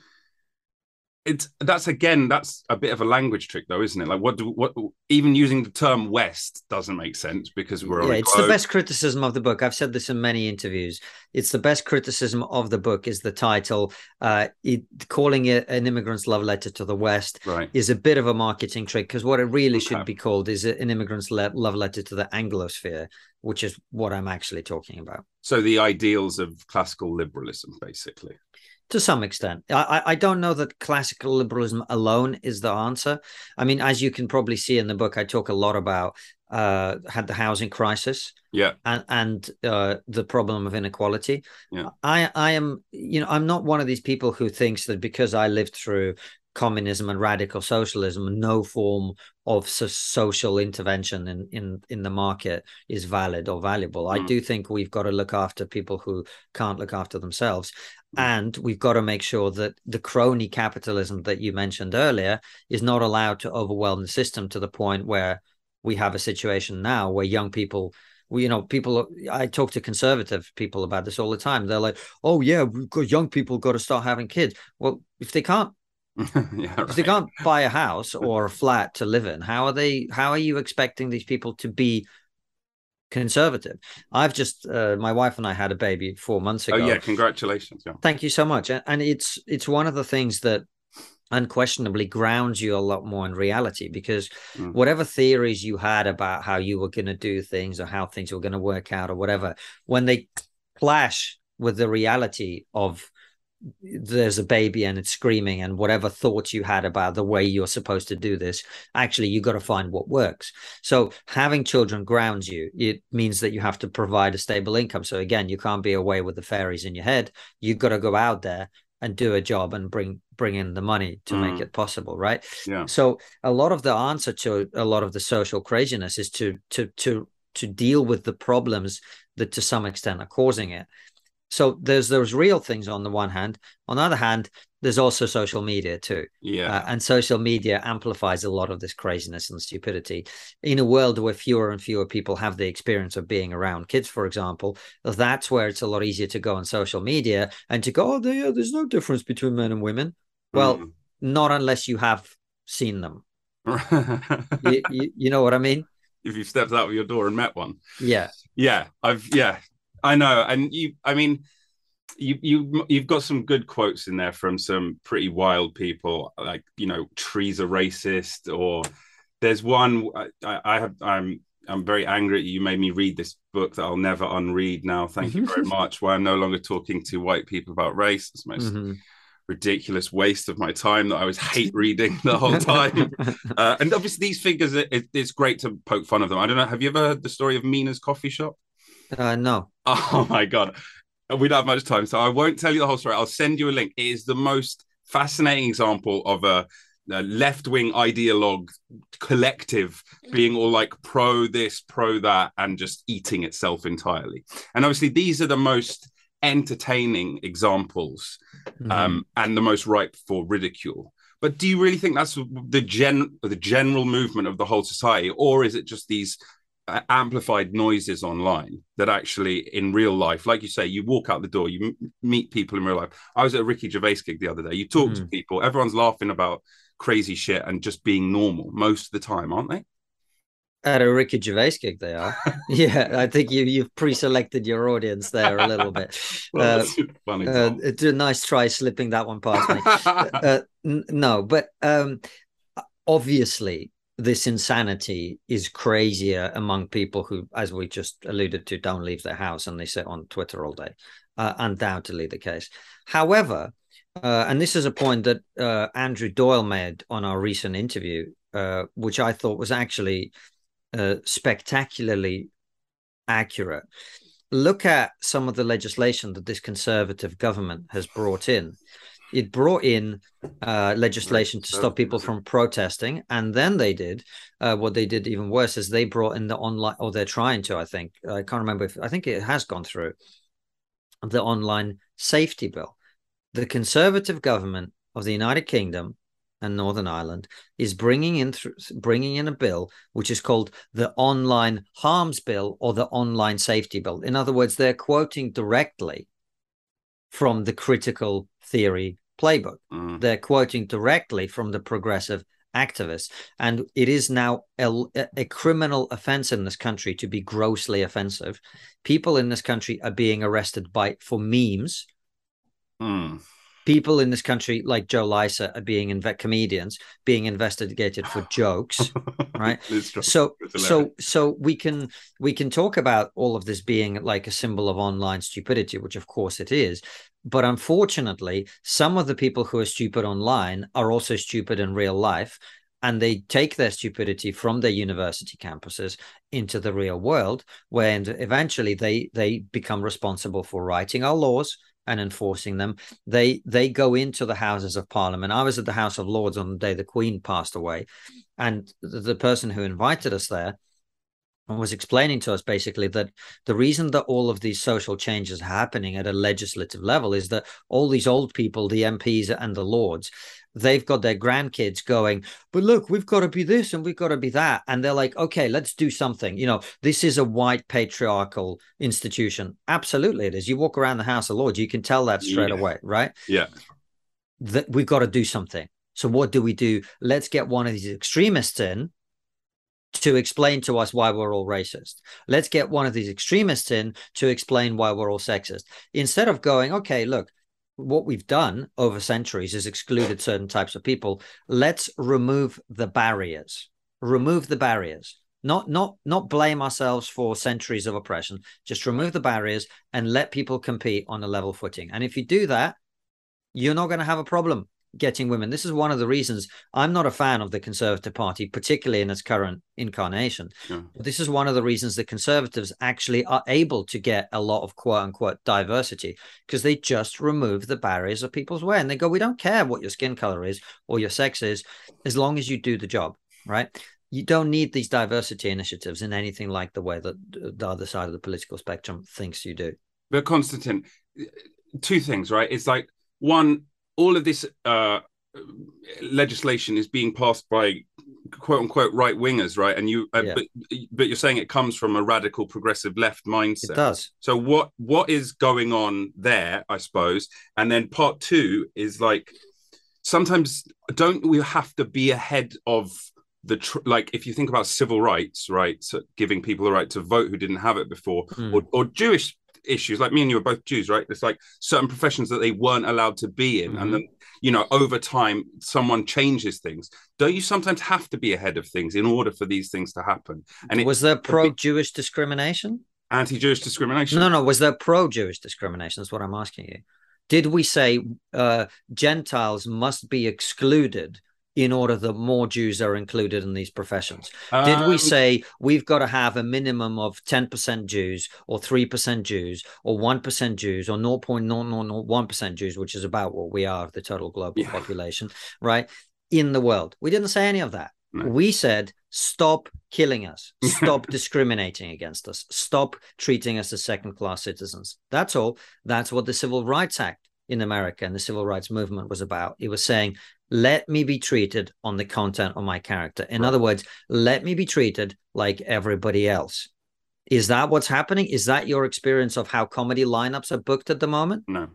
It's that's again that's a bit of a language trick though, isn't it? Like what do what even using the term West doesn't make sense because we're yeah, it's the best criticism of the book. I've said this in many interviews. It's the best criticism of the book is the title. Uh, it, calling it an immigrant's love letter to the West right. is a bit of a marketing trick because what it really Okay. should be called is an immigrant's le- love letter to the Anglosphere, which is what I'm actually talking about. So the ideals of classical liberalism, basically. To some extent. I, I- don't know that classical liberalism alone is the answer. I mean, as you can probably see in the book, I talk a lot about uh, had the housing crisis Yeah. and and uh, the problem of inequality. Yeah. I I am you know I'm not one of these people who thinks that because I lived through communism and radical socialism, no form of so- social intervention in in in the market is valid or valuable. I Mm. do think we've got to look after people who can't look after themselves. Mm. And we've got to make sure that the crony capitalism that you mentioned earlier is not allowed to overwhelm the system to the point where we have a situation now where young people you know, people. I talk to conservative people about this all the time. They're like, "Oh yeah, young people got to start having kids." Well, if they can't, *laughs* yeah. if they can't buy a house or a flat to live in, how are they? How are you expecting these people to be conservative? I've just, uh, my wife and I had a baby four months ago. Oh yeah, congratulations. Yeah. Thank you so much. And it's it's one of the things that unquestionably grounds you a lot more in reality because Mm. whatever theories you had about how you were going to do things or how things were going to work out or whatever, when they clash with the reality of there's a baby and it's screaming and whatever thoughts you had about the way you're supposed to do this actually you got to find what works. So having children grounds you. It means that you have to provide a stable income. So again you can't be away with the fairies in your head. You've got to go out there and do a job and bring bring in the money to make Mm. it possible right? Yeah. so a lot of the answer to a lot of the social craziness is to to to to deal with the problems that to some extent are causing it so there's those real things on the one hand. On the other hand there's also social media too. Yeah. uh, and social media amplifies a lot of this craziness and stupidity. In a world where fewer and fewer people have the experience of being around kids for example that's where it's a lot easier to go on social media and to go oh there, there's no difference between men and women. Well Mm. not unless you have seen them. *laughs* You, you, you know what i mean? If you've stepped out of your door and met one. yeah. Yeah, I've yeah, I know. And you I mean you you you've got some good quotes in there from some pretty wild people like, you know, trees are racist or there's one I, I have I'm I'm very angry at you. Made me read this book that I'll never unread now. Thank you very *laughs* much. Why I'm no longer talking to white people about race. It's the most Mhm. ridiculous waste of my time that I was *laughs* hate reading the whole time. *laughs* uh, and obviously, these figures, it, it's great to poke fun of them. I don't know. Have you ever heard the story of Mina's coffee shop? Uh, no *laughs* Oh my god, we don't have much time, so I won't tell you the whole story. I'll send you a link. It is the most fascinating example of a uh, left wing ideologue collective being all like pro this, pro that, and just eating itself entirely. And obviously, these are the most entertaining examples Mm-hmm. um, and the most ripe for ridicule. But do you really think that's the gen the general movement of the whole society, or is it just these amplified noises online that actually in real life, like you say, you walk out the door, you m- meet people in real life. I was at a Ricky Gervais gig the other day. You talk to Mm. people, everyone's laughing about crazy shit and just being normal most of the time, aren't they? At a Ricky Gervais gig, they are. *laughs* yeah, I think you you've pre-selected your audience there a little bit. *laughs* Well, Uh, that's a fun uh, it's a nice try slipping that one past me. *laughs* uh, n- no, but um, obviously this insanity is crazier among people who, as we just alluded to, don't leave their house and they sit on Twitter all day. Uh, undoubtedly the case. However, uh, and this is a point that uh, Andrew Doyle made on our recent interview, uh, which I thought was actually uh, spectacularly accurate. Look at some of the legislation that this conservative government has brought in. It brought in uh, legislation to stop people from protesting, and then they did uh, what they did even worse is they brought in the online, or they're trying to. I think I can't remember if I think it has gone through the online safety bill. The conservative government of the United Kingdom and Northern Ireland is bringing in th- bringing in a bill which is called the Online Harms Bill or the Online Safety Bill. In other words, they're quoting directly from the critical theory playbook. Mm. They're quoting directly from the progressive activists, and it is now a, a criminal offense in this country to be grossly offensive. People in this country are being arrested by for memes Mm. People in this country like Joe Lycett are being inve- comedians being investigated for jokes *laughs* right? So so so we can we can talk about all of this being like a symbol of online stupidity which of course it is. But unfortunately some of the people who are stupid online are also stupid in real life and they take their stupidity from their university campuses into the real world when eventually they they become responsible for writing our laws and enforcing them. They they go into the houses of parliament. I was at the house of lords on the day the queen passed away and the, person who invited us there was explaining to us basically that the reason that all of these social changes are happening at a legislative level is that all these old people the mps and the lords they've got their grandkids going but look we've got to be this and we've got to be that and they're like okay let's do something you know this is a white patriarchal institution absolutely it is you walk around the house of lords you can tell that straight Yeah. away right yeah. that we've got to do something so what do we do let's get one of these extremists in to explain to us why we're all racist. Let's get one of these extremists in to explain why we're all sexist. Instead of going, okay, look, what we've done over centuries is excluded certain types of people. Let's remove the barriers. Remove the barriers. Not not not blame ourselves for centuries of oppression. Just remove the barriers and let people compete on a level footing. And if you do that, you're not going to have a problem getting women. This is one of the reasons I'm not a fan of the Conservative Party, particularly in its current incarnation. Yeah. But this is one of the reasons the Conservatives actually are able to get a lot of quote unquote diversity because they just remove the barriers of people's way and they go, we don't care what your skin color is or your sex is, as long as you do the job, right? You don't need these diversity initiatives in anything like the way that the other side of the political spectrum thinks you do. But Konstantin, eh, two things, right? It's like one, all of this uh, legislation is being passed by quote unquote right wingers, right? And you, uh, Yeah. but but you're saying it comes from a radical progressive left mindset. It does. So what what is going on there, I suppose? And then part two is like sometimes don't we have to be ahead of the tr- like if you think about civil rights, right? So giving people the right to vote who didn't have it before, Mm. or, or Jewish issues like me and you are both Jews, right? It's like certain professions that they weren't allowed to be in, Mhm. and then you know over time someone changes things. Don't you sometimes have to be ahead of things in order for these things to happen? And it, was there pro-Jewish discrimination? anti-Jewish discrimination. No, no. Was there pro-Jewish discrimination? That's what I'm asking you. Did we say uh, Gentiles must be excluded in order that more Jews are included in these professions? Did we Um, say we've got to have a minimum of 10% Jews or 3% Jews or 1% Jews or 0.0001% Jews, which is about what we are of the total global Yeah. population, right? in the world. We didn't say any of that. No. We said, stop killing us, *laughs* stop discriminating against us, stop treating us as second class citizens. That's all. That's what the Civil Rights Act in America and the civil rights movement was about. It was saying, let me be treated on the content of my character. In right. other words, let me be treated like everybody else. Is that what's happening? Is that your experience of how comedy lineups are booked at the moment? No.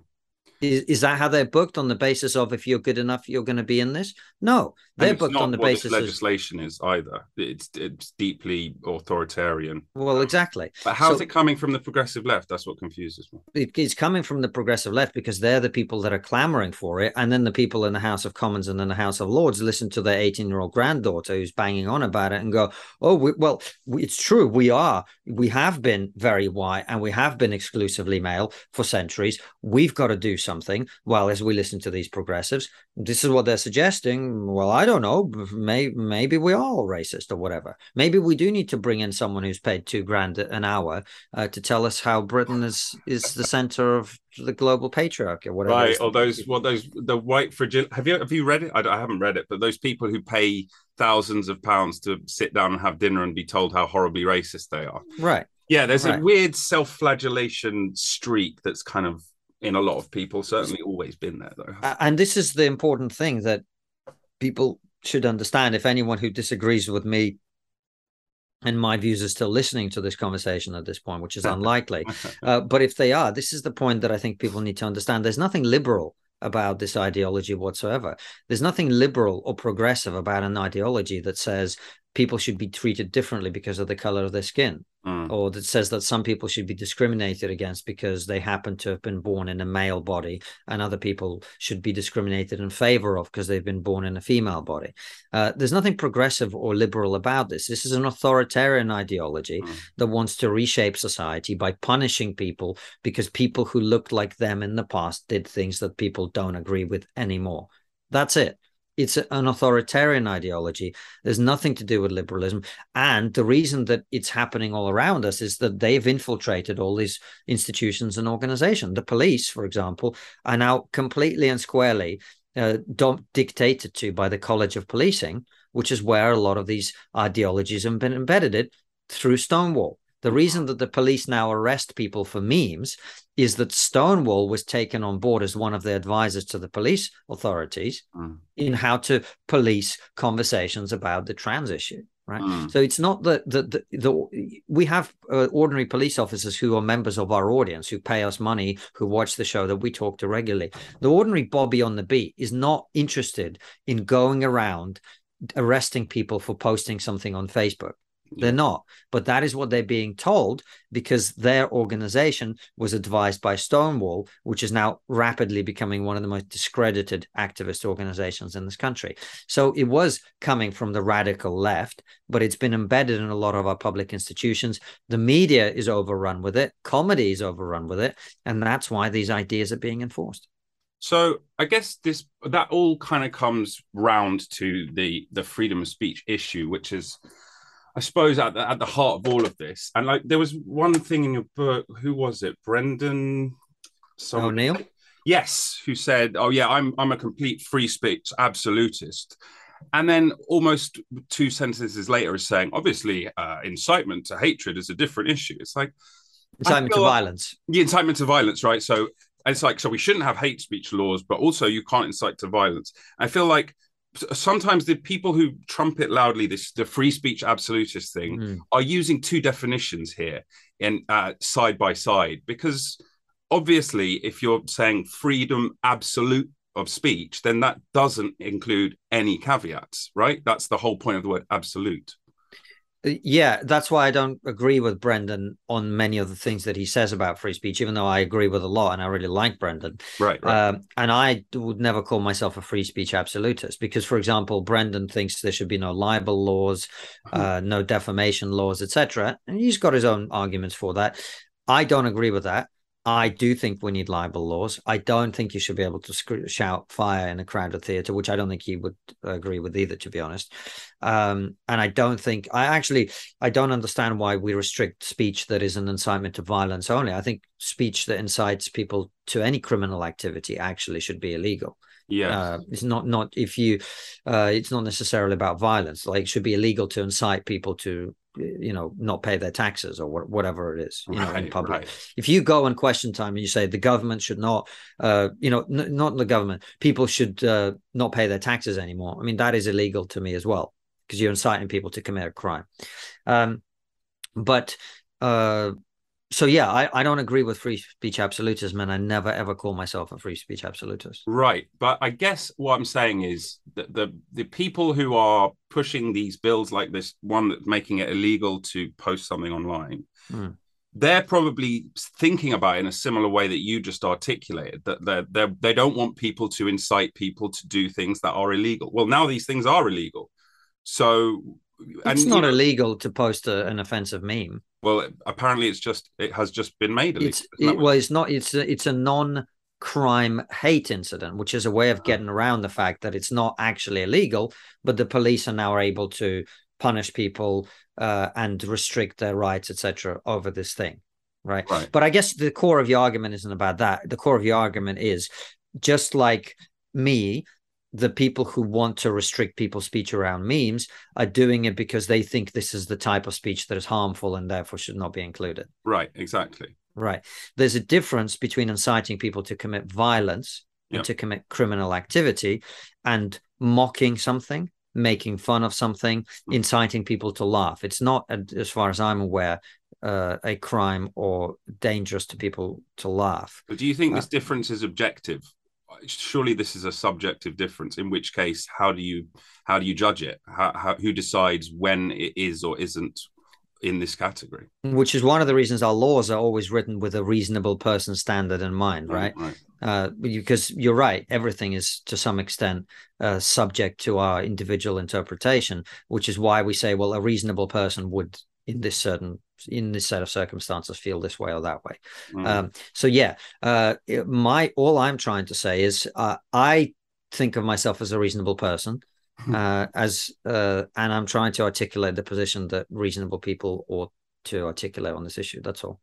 Is, is that how they're booked on the basis of if you're good enough, you're going to be in this? No, they're booked on the basis. Of legislation is either. It's it's deeply authoritarian. Well, exactly. But how's so, it coming from the progressive left? That's what confuses me. It, it's coming from the progressive left because they're the people that are clamoring for it, and then the people in the House of Commons and in the House of Lords listen to their 18 year old granddaughter who's banging on about it and go, "Oh, we, well, it's true. We are. We have been very white and we have been exclusively male for centuries. We've got to do something. Well, as we listen to these progressives, this is what they're suggesting. Well, I don't know. Maybe, maybe we are all racist or whatever. Maybe we do need to bring in someone who's paid two grand an hour uh, to tell us how Britain is is the center of the global patriarchy or whatever. Right, or those what those the white fragile. Have you have you read it? I, I haven't read it, but those people who pay thousands of pounds to sit down and have dinner and be told how horribly racist they are. Right. Yeah, there's right. a weird self-flagellation streak that's kind of in a lot of people. Certainly, always been there though. And this is the important thing that people should understand. If anyone who disagrees with me and my views are still listening to this conversation at this point, which is *laughs* unlikely. *laughs* uh, but if they are, this is the point that I think people need to understand. There's nothing liberal about this ideology whatsoever. There's nothing liberal or progressive about an ideology that says people should be treated differently because of the color of their skin. Mm. or that says that some people should be discriminated against because they happen to have been born in a male body and other people should be discriminated in favor of because they've been born in a female body. Uh, there's nothing progressive or liberal about this. This is an authoritarian ideology mm. that wants to reshape society by punishing people because people who looked like them in the past did things that people don't agree with anymore. That's it it's an authoritarian ideology. There's nothing to do with liberalism. And the reason that it's happening all around us is that they've infiltrated all these institutions and organizations. The police, for example, are now completely and squarely uh, dictated to by the College of Policing, which is where a lot of these ideologies have been embedded it through Stonewall. The reason that the police now arrest people for memes is that Stonewall was taken on board as one of the advisors to the police authorities mm. in how to police conversations about the trans issue. Right. Mm. So it's not that the, the, the, we have uh, ordinary police officers who are members of our audience who pay us money, who watch the show that we talk to regularly. The ordinary Bobby on the beat is not interested in going around arresting people for posting something on Facebook. They're not, but that is what they're being told because their organization was advised by Stonewall, which is now rapidly becoming one of the most discredited activist organizations in this country. So it was coming from the radical left, but it's been embedded in a lot of our public institutions. The media is overrun with it, comedy is overrun with it, and that's why these ideas are being enforced. So I guess this that all kind of comes round to the the freedom of speech issue, which is I suppose at the, at the heart of all of this, and like there was one thing in your book. Who was it? Brendan O'Neill. Yes, who said, "Oh yeah, I'm I'm a complete free speech absolutist," and then almost two sentences later is saying, "Obviously, uh, incitement to hatred is a different issue." It's like incitement to like, violence. The incitement to violence, right? So it's like so we shouldn't have hate speech laws, but also you can't incite to violence. I feel like sometimes the people who trumpet loudly this the free speech absolutist thing mm. are using two definitions here in uh, side by side because obviously if you're saying freedom absolute of speech then that doesn't include any caveats right that's the whole point of the word absolute yeah, that's why I don't agree with Brendan on many of the things that he says about free speech, even though I agree with a lot and I really like Brendan. Right. right. Um, and I would never call myself a free speech absolutist because, for example, Brendan thinks there should be no libel laws, hmm. uh, no defamation laws, etc. And he's got his own arguments for that. I don't agree with that. I do think we need libel laws. I don't think you should be able to sc- shout fire in a crowded theater, which I don't think you would agree with either, to be honest. Um, and I don't think I actually I don't understand why we restrict speech that is an incitement to violence only. I think speech that incites people to any criminal activity actually should be illegal. Yeah, uh, it's not not if you uh, it's not necessarily about violence like it should be illegal to incite people to you know not pay their taxes or whatever it is you know in public right. if you go on question time and you say the government should not uh you know n- not the government people should uh, not pay their taxes anymore i mean that is illegal to me as well because you're inciting people to commit a crime um but uh so yeah I, I don't agree with free speech absolutism and i never ever call myself a free speech absolutist Right, but I guess what I'm saying is that the the people who are pushing these bills like this one that's making it illegal to post something online, Hmm. they're probably thinking about it in a similar way that you just articulated. That they they they don't want people to incite people to do things that are illegal. Well, now these things are illegal, so it's you not know, illegal to post a, an offensive meme Well, apparently it's just it has just been made illegal. it's it, well it's not it's a, it's a non-crime hate incident which is a way of getting around the fact that it's not actually illegal but the police are now able to punish people uh, and restrict their rights etc over this thing right? Right. but i guess the core of your argument isn't about that the core of your argument is just like me the people who want to restrict people's speech around memes are doing it because they think this is the type of speech that is harmful and therefore should not be included right, exactly. Right. There's a difference between inciting people to commit violence and to commit criminal activity and mocking something, making fun of something, Hmm. inciting people to laugh. It's not, as far as I'm aware, uh, a crime or dangerous to people to laugh. But do you think Uh, this difference is objective? Surely this is a subjective difference. In which case, how do you how do you judge it? How, how who decides when it is or isn't in this category? Which is one of the reasons our laws are always written with a reasonable person standard in mind, right? Right. uh, because you're right everything is to some extent uh, subject to our individual interpretation which is why we say well a reasonable person would in this certain in this set of circumstances feel this way or that way. Mm. um, so yeah uh, my all i'm trying to say is uh, i think of myself as a reasonable person uh, as uh, and i'm trying to articulate the position that reasonable people ought to articulate on this issue that's all.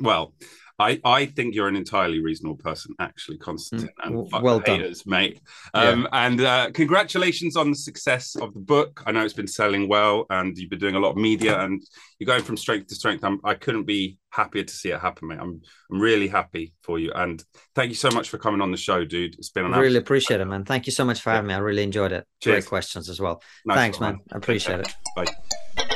Well, I, I think you're an entirely reasonable person, actually, Konstantin. Mm, And well the done. haters, mate. Um, And uh, congratulations on the success of the book. I know it's been selling well, and you've been doing a lot of media, and you're going from strength to strength. I'm, I couldn't be happier to see it happen, mate. I'm I'm really happy for you, and thank you so much for coming on the show, dude. It's been an really appreciate it, man. Thank you so much for having me. I really enjoyed it. Cheers. Great questions as well. Nice Thanks, one, man. I appreciate it. Bye.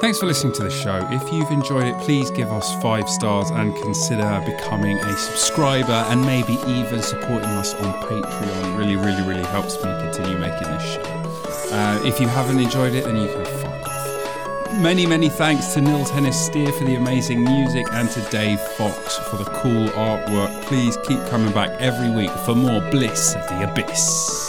Thanks for listening to the show. If you've enjoyed it, please give us five stars and consider becoming a subscriber and maybe even supporting us on Patreon. Really, really, really helps me continue making this show. Uh, if you haven't enjoyed it, then you can fuck off. Many, many thanks to Nils Hennis Steer for the amazing music and to Dave Fox for the cool artwork. Please keep coming back every week for more Bliss of the Abyss.